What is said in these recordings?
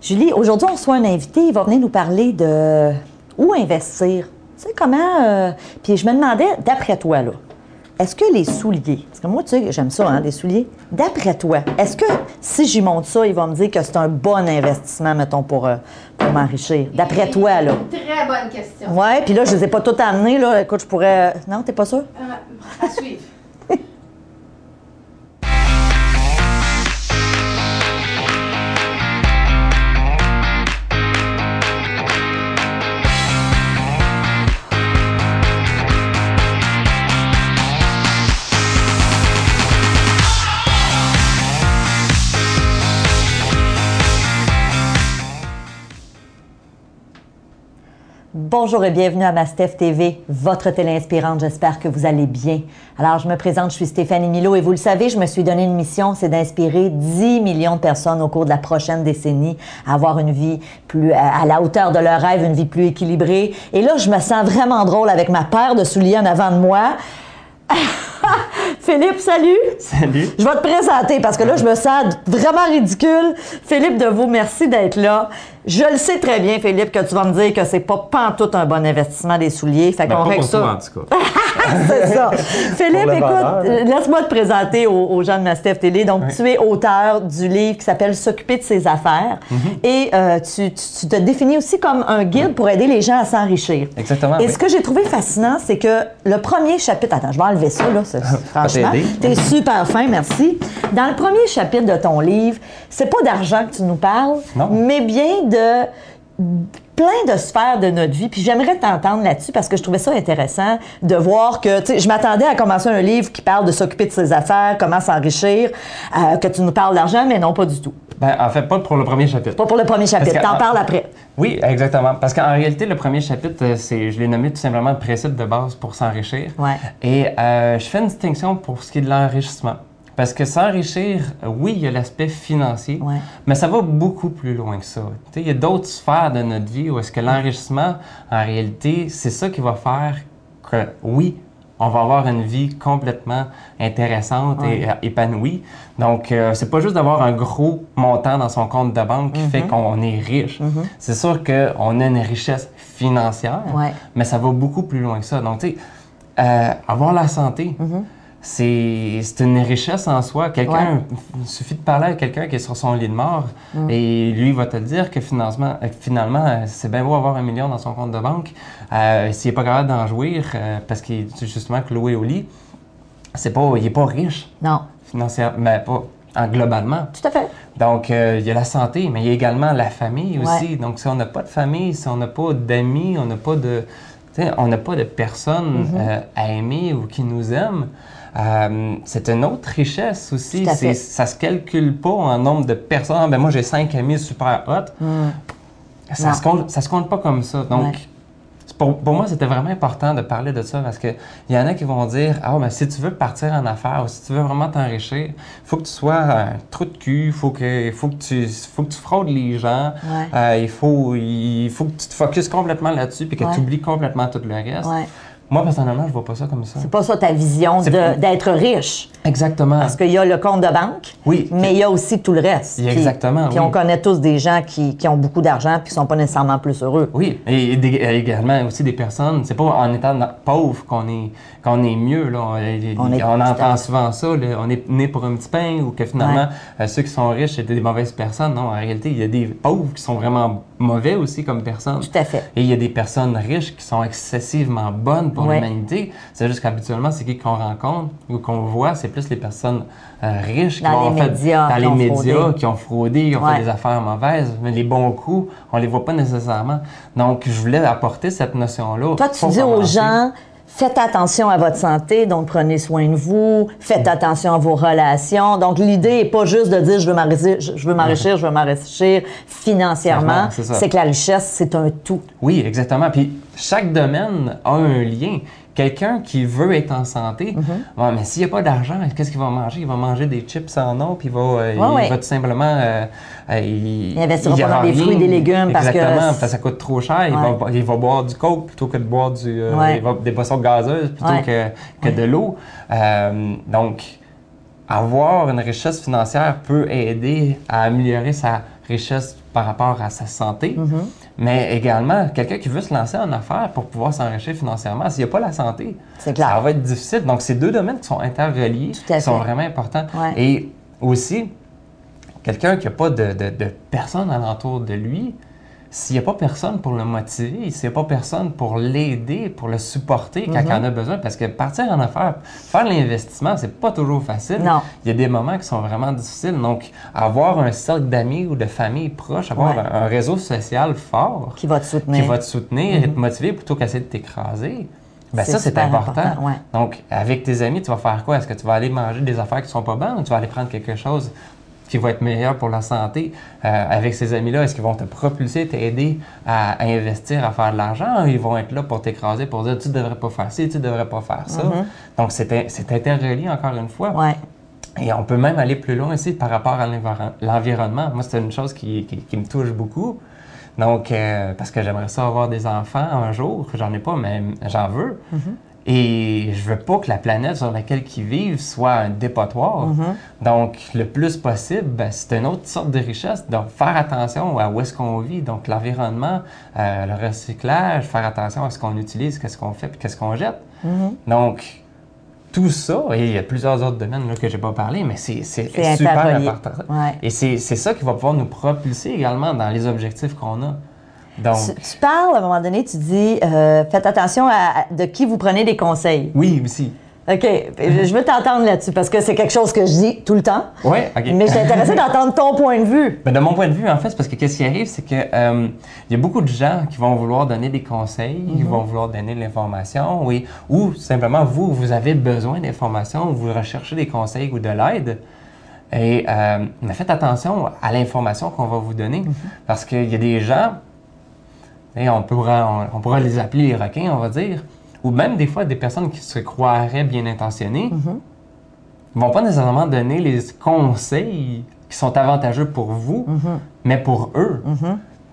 Julie, aujourd'hui, on reçoit un invité. Il va venir nous parler de où investir. Tu sais, comment. euh, Puis je me demandais, d'après toi, là, est-ce que les souliers, parce que moi, tu sais, j'aime ça, hein, les souliers, d'après toi, est-ce que si j'y monte ça, il va me dire que c'est un bon investissement, mettons, pour, euh, pour m'enrichir? D'après toi, là. Très bonne question. Ouais, puis là, je les ai pas toutes amenées, là. Écoute, je pourrais. Non, t'es pas sûr? Euh, à suivre. Bonjour et bienvenue à Mastef TV, votre télé inspirante. J'espère que vous allez bien. Alors, je me présente, je suis Stéphanie Milo et vous le savez, je me suis donné une mission, c'est d'inspirer 10 millions de personnes au cours de la prochaine décennie à avoir une vie plus à la hauteur de leur rêve, une vie plus équilibrée. Et là, je me sens vraiment drôle avec ma paire de souliers en avant de moi. Philippe, salut! Salut. Je vais te présenter parce que là, je me sens vraiment ridicule. Philippe Deveau, merci d'être là. Je le sais très bien, Philippe, que tu vas me dire que c'est pas pantoute un bon investissement des souliers. Fait Ben, qu'on règle ça. en tout cas. c'est ça. Philippe, écoute, euh, laisse-moi te présenter aux, aux gens de Mastef Télé. Donc, tu es auteur du livre qui s'appelle S'occuper de ses affaires. Mm-hmm. Et euh, tu, tu- tu te définis aussi comme un guide pour aider les gens à s'enrichir. Exactement, Et oui. ce que j'ai trouvé fascinant, c'est que le premier chapitre. Attends, je vais enlever ça, là. c'est- Franchement. T'es super fin, merci. Dans le premier chapitre de ton livre, c'est pas d'argent que tu nous parles, Non. mais bien de plein de sphères de notre vie. Puis j'aimerais t'entendre là-dessus parce que je trouvais ça intéressant de voir que, tu sais, je m'attendais à commencer un livre qui parle de s'occuper de ses affaires, comment s'enrichir, euh, que tu nous parles d'argent, mais non, pas du tout. Ben, en fait, pas pour le premier chapitre. Pas pour le premier chapitre. T'en parles après. Oui, exactement. Parce qu'en réalité, le premier chapitre, euh, c'est, je l'ai nommé tout simplement le principe de base pour s'enrichir. Ouais. Et euh, je fais une distinction pour ce qui est de l'enrichissement. Parce que s'enrichir, oui, il y a l'aspect financier, Ouais. mais ça va beaucoup plus loin que ça. Tu sais, il y a d'autres sphères de notre vie où est-ce que l'enrichissement, en réalité, c'est ça qui va faire que, oui, on va avoir une vie complètement intéressante et euh, épanouie. Donc, euh, c'est pas juste d'avoir un gros montant dans son compte de banque qui Mm-hmm. fait qu'on est riche. C'est sûr qu'on a une richesse financière, Ouais. mais ça va beaucoup plus loin que ça. Donc, tu sais, euh, avoir la santé, Mm-hmm. C'est une richesse en soi. Quelqu'un, il suffit de parler à quelqu'un qui est sur son lit de mort Mm. et lui va te dire que finalement, euh, finalement euh, c'est bien beau avoir un million dans son compte de banque. euh, S'il n'est pas capable d'en jouir euh, parce qu'il est justement cloué au lit, c'est pas, il n'est pas riche Non. financièrement, mais pas en globalement. Tout à fait. Donc, euh, il y a la santé, mais il y a également la famille aussi. Ouais. Donc, si on n'a pas de famille, si on n'a pas d'amis, on n'a pas de, on n'a pas de personnes Mm-hmm. à aimer ou qui nous aiment, euh, c'est une autre richesse aussi. C'est- Ça se calcule pas en nombre de personnes. Ah, Ben moi, j'ai cinq amis super hot. Ça Non. se compte, ça se compte pas comme ça. Donc, Ouais. pour, pour moi, c'était vraiment important de parler de ça parce qu'il y en a qui vont dire Ah, ben, si tu veux partir en affaires ou si tu veux vraiment t'enrichir, il faut que tu sois un trou de cul, il faut que, faut, que tu, faut que tu fraudes les gens, Ouais. Euh, il, faut, il faut que tu te focuses complètement là-dessus puis que Ouais. tu oublies complètement tout le reste. Ouais. Moi, personnellement, je vois pas ça comme ça. C'est pas ça ta vision d'être riche. Exactement. Parce qu'il y a le compte de banque, Oui. mais il y a aussi tout le reste. Puis- exactement, Puis oui. on connaît tous des gens qui, qui ont beaucoup d'argent puis qui sont pas nécessairement plus heureux. Oui, et, également aussi des personnes. C'est pas en étant pauvre qu'on est, qu'on est mieux. Là. On, On est- on entend souvent ça. là. On est né pour un petit pain ou que finalement, Ouais. euh, ceux qui sont riches étaient des mauvaises personnes. Non, en réalité, il y a des pauvres qui sont vraiment mauvais aussi comme personnes. Tout à fait. Et il y a des personnes riches qui sont excessivement bonnes pour Ouais. l'humanité. C'est juste qu'habituellement, c'est qui qu'on rencontre ou qu'on voit, c'est plus les personnes euh, riches qui les en fait- médias, dans qui les ont médias, fraudé. qui ont fraudé, qui ont Ouais. fait des affaires mauvaises, mais les bons coups, on les voit pas nécessairement. Donc, je voulais apporter cette notion-là. Toi, tu dis aux gens, faites attention à votre santé, donc prenez soin de vous, faites attention à vos relations. Donc, l'idée n'est pas juste de dire, je veux m'enrichir, je veux m'enrichir, je veux m'enrichir financièrement. C'est que la richesse, c'est un tout. Oui, exactement. Puis, chaque domaine a un lien. Quelqu'un qui veut être en santé, ouais, mais s'il n'y a pas d'argent, qu'est-ce qu'il va manger? Il va manger des chips en eau, puis il va, euh, il ouais. va tout simplement... euh, euh, il, Il investira pas dans des fruits et des légumes parce que Exactement, parce que ça coûte trop cher. Il, va, il va boire du coke plutôt que de boire du, euh, Ouais. il va- des boissons gazeuses plutôt que, que de l'eau. Donc, avoir une richesse financière peut aider à améliorer sa richesse par rapport à sa santé, Mm-hmm. mais également quelqu'un qui veut se lancer en affaires pour pouvoir s'enrichir financièrement. S'il n'y a pas la santé, clair. ça va être difficile. Donc, c'est deux domaines qui sont interreliés, qui sont vraiment importants. Ouais. Et aussi, quelqu'un qui n'a pas de, de, de personne alentour de lui, s'il n'y a pas personne pour le motiver, s'il n'y a pas personne pour l'aider, pour le supporter quand il en a besoin, parce que partir en affaires, faire l'investissement, c'est pas toujours facile. Non. Il y a des moments qui sont vraiment difficiles. Donc, avoir un cercle d'amis ou de famille proche, avoir Ouais. un, un réseau social fort Qui va te soutenir. qui va te soutenir et te motiver plutôt qu'essayer de t'écraser. Ben ça, c'est important. important, ouais. Donc, avec tes amis, tu vas faire quoi? Est-ce que tu vas aller manger des affaires qui sont pas bonnes ou tu vas aller prendre quelque chose qui va être meilleur pour la santé? Euh, avec ces amis-là, est-ce qu'ils vont te propulser, t'aider à, à investir, à faire de l'argent ils vont être là pour t'écraser, pour dire tu devrais pas faire ci, tu devrais pas faire ça? Donc, c'est in- c'est interrelié encore une fois. Ouais. Et on peut même aller plus loin aussi par rapport à l'environ- l'environnement. Moi, c'est une chose qui, qui- qui me touche beaucoup. Donc, euh, parce que j'aimerais ça avoir des enfants un jour. J'en ai pas, mais j'en veux. Et je veux pas que la planète sur laquelle ils vivent soit un dépotoir. Donc, le plus possible, ben, c'est une autre sorte de richesse. Donc, faire attention à où est-ce qu'on vit. Donc, l'environnement, euh, le recyclage, faire attention à ce qu'on utilise, qu'est-ce qu'on fait, puis qu'est-ce qu'on jette. Donc, tout ça, et il y a plusieurs autres domaines là, que je n'ai pas parlé, mais c'est super important. Ouais. Et c'est ça qui va pouvoir nous propulser également dans les objectifs qu'on a. Donc, Tu, tu parles, à un moment donné, tu dis, euh, faites attention à, à- de qui vous prenez des conseils. oui, aussi. OK, je veux t'entendre là-dessus parce que c'est quelque chose que je dis tout le temps. Oui, OK. Mais je suis intéressée d'entendre ton point de vue. Ben, de mon point de vue, en fait, parce que qu'est-ce qui arrive, c'est que euh, il y a beaucoup de gens qui vont vouloir donner des conseils, qui vont vouloir donner de l'information, oui, ou simplement vous, vous avez besoin d'informations, vous recherchez des conseils ou de l'aide. Et euh, mais faites attention à l'information qu'on va vous donner, parce qu'il y a des gens, et on pourra, on, on pourra les appeler les requins, on va dire, ou même des fois des personnes qui se croiraient bien intentionnées, ne vont pas nécessairement donner les conseils qui sont avantageux pour vous, mais pour eux.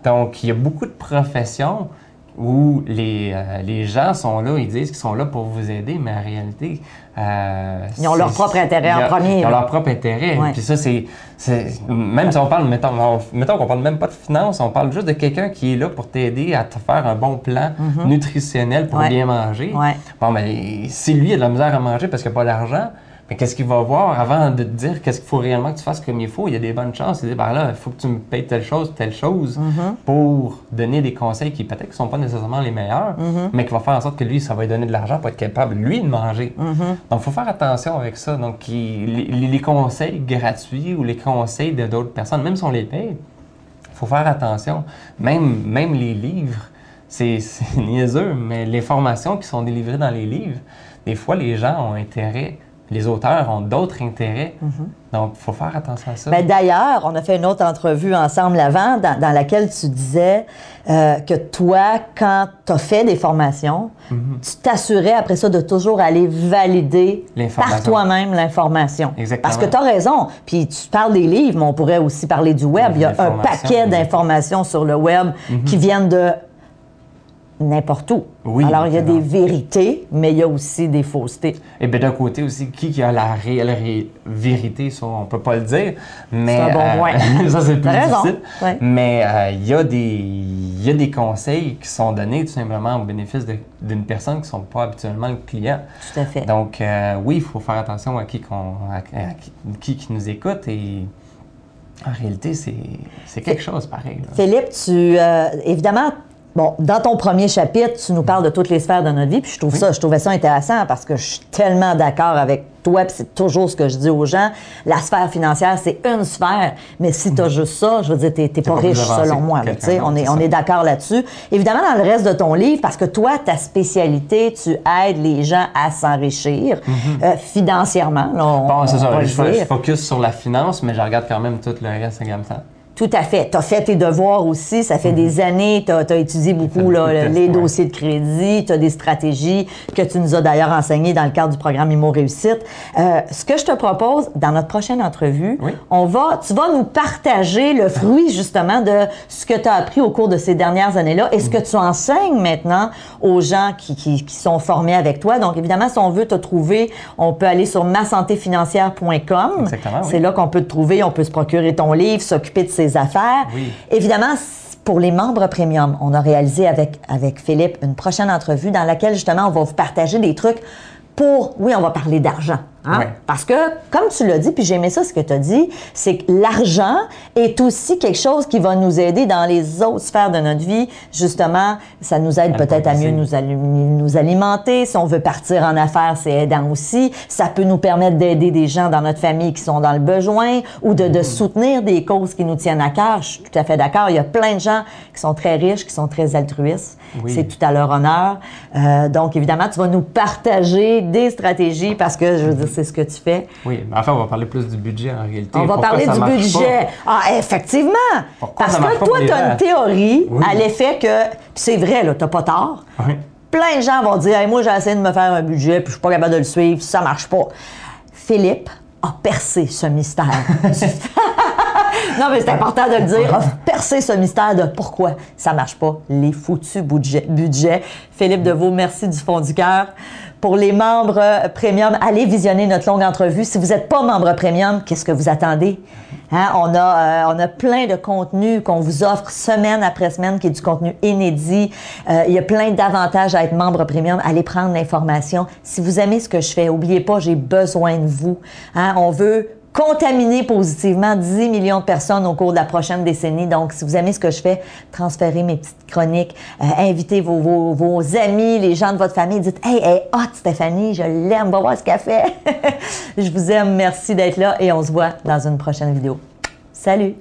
Donc, il y a beaucoup de professions où les, euh, les gens sont là, ils disent qu'ils sont là pour vous aider, mais en réalité... euh, Ils ont leur propre intérêt en premier, Ils ont là. leur propre intérêt. Ouais. Puis ça, c'est... Même si on parle, mettons, on- mettons qu'on parle même pas de finance, on parle juste de quelqu'un qui est là pour t'aider à te faire un bon plan nutritionnel pour. Ouais. bien manger. Ouais. Bon, ben, si lui a de la misère à manger parce qu'il n'a pas d'argent, mais qu'est-ce qu'il va voir avant de te dire qu'est-ce qu'il faut réellement que tu fasses comme il faut? Il y a des bonnes chances. Il dit, ben là, il faut que tu me payes telle chose, telle chose Mm-hmm. pour donner des conseils qui peut-être ne sont pas nécessairement les meilleurs, Mm-hmm. mais qui va faire en sorte que lui, ça va lui donner de l'argent pour être capable, lui, de manger. Mm-hmm. Donc, il faut faire attention avec ça. Donc, il- les, les conseils gratuits ou les conseils de d'autres personnes, même si on les paye, il faut faire attention. Même, même les livres, c'est c'est niaiseux, mais les formations qui sont délivrées dans les livres, des fois, les gens ont intérêt, les auteurs ont d'autres intérêts. Donc, il faut faire attention à ça. Ben, D'ailleurs, on a fait une autre entrevue ensemble avant dans, dans laquelle tu disais euh, que toi, quand tu as fait des formations, tu t'assurais après ça de toujours aller valider par toi-même l'information. Exactement. Parce que tu as raison. Puis tu parles des livres, mais on pourrait aussi parler du web. Il y a un paquet oui. d'informations sur le web qui viennent de n'importe où. Oui, Alors, il y a des vérités, mais il y a aussi des faussetés. Et bien d'un côté aussi, qui qui a la réelle ré- vérité, ça, on peut pas le dire. Mais, C'est un bon euh, ça, c'est plus difficile. ouais. Mais euh, il y, a des- il y a des conseils qui sont donnés tout simplement au bénéfice d'une personne qui ne sont pas habituellement le client. Tout à fait. Donc, euh, oui, il faut faire attention à qui, qu'on, à, à qui, qui qui nous écoute et en réalité, c'est, c'est quelque chose pareil. là. Philippe, tu euh, évidemment, bon, dans ton premier chapitre, tu nous parles de toutes les sphères de notre vie, puis je trouve ça, je trouvais ça intéressant parce que je suis tellement d'accord avec toi, puis c'est toujours ce que je dis aux gens. La sphère financière, c'est une sphère, mais si tu as juste ça, je veux dire, t'es, t'es pas riche selon moi. tu sais. on est, on est d'accord là-dessus. Évidemment, dans le reste de ton livre, parce que toi, ta spécialité, tu aides les gens à s'enrichir euh, financièrement. là, on- Mm-hmm. Bon, c'est on ça. va le Je, focus sur la finance, mais je regarde quand même tout le reste également. Tout à fait. Tu as fait tes devoirs aussi. Ça fait des années. Tu as, étudié beaucoup là, les ouais. dossiers de crédit. Tu as des stratégies que tu nous as d'ailleurs enseignées dans le cadre du programme IMO Réussite. Euh, ce que je te propose, dans notre prochaine entrevue, Oui. on va, tu vas nous partager le fruit justement de ce que tu as appris au cours de ces dernières années-là et ce que tu enseignes maintenant aux gens qui, qui- qui sont formés avec toi. Donc, évidemment, si on veut te trouver, on peut aller sur masantéfinancière.com. Oui. C'est là qu'on peut te trouver. On peut se procurer ton livre, s'occuper de ses affaires. Oui. Évidemment, pour les membres premium, on a réalisé avec, avec Philippe une prochaine entrevue dans laquelle justement on va vous partager des trucs pour, oui, on va parler d'argent. Hein? Ouais. Parce que, comme tu l'as dit, puis j'ai aimé ça ce que tu as dit, c'est que l'argent est aussi quelque chose qui va nous aider dans les autres sphères de notre vie. Justement, ça nous aide peut-être à mieux nous, ali- nous alimenter. Si on veut partir en affaires, c'est aidant aussi. Ça peut nous permettre d'aider des gens dans notre famille qui sont dans le besoin ou de, Mm-hmm. de soutenir des causes qui nous tiennent à cœur. Je suis tout à fait d'accord. Il y a plein de gens qui sont très riches, qui sont très altruistes. Oui. C'est tout à leur honneur. Euh, donc, évidemment, tu vas nous partager des stratégies parce que, je veux dire, c'est ce que tu fais. Oui, mais enfin, on va parler plus du budget en réalité. On va Pourquoi parler du budget. Ah, effectivement. Pourquoi Parce que pas toi, tu as une théorie Oui. à l'effet que, puis c'est vrai, là, t'as pas tort. Oui. Plein de gens vont dire, Hey, moi, j'ai essayé de me faire un budget, puis je suis pas capable de le suivre, ça marche pas. Philippe a percé ce mystère. non, mais c'est important de le dire. A percé ce mystère de pourquoi ça marche pas, les foutus budgets. budgets. Philippe Deveau, merci du fond du cœur. Pour les membres premium, allez visionner notre longue entrevue. Si vous n'êtes pas membre premium, qu'est-ce que vous attendez? Hein, on, a, euh, on a plein de contenu qu'on vous offre semaine après semaine, qui est du contenu inédit. Euh, il y a plein d'avantages à être membre premium. Allez prendre l'information. Si vous aimez ce que je fais, oubliez pas, j'ai besoin de vous. Hein, on veut contaminer positivement 10 millions de personnes au cours de la prochaine décennie. Donc, si vous aimez ce que je fais, transférez mes petites chroniques, euh, invitez vos, vos, vos amis, les gens de votre famille, dites Hey, hey, hot Stéphanie, je l'aime, va voir ce qu'elle fait. je vous aime, merci d'être là et on se voit dans une prochaine vidéo. Salut!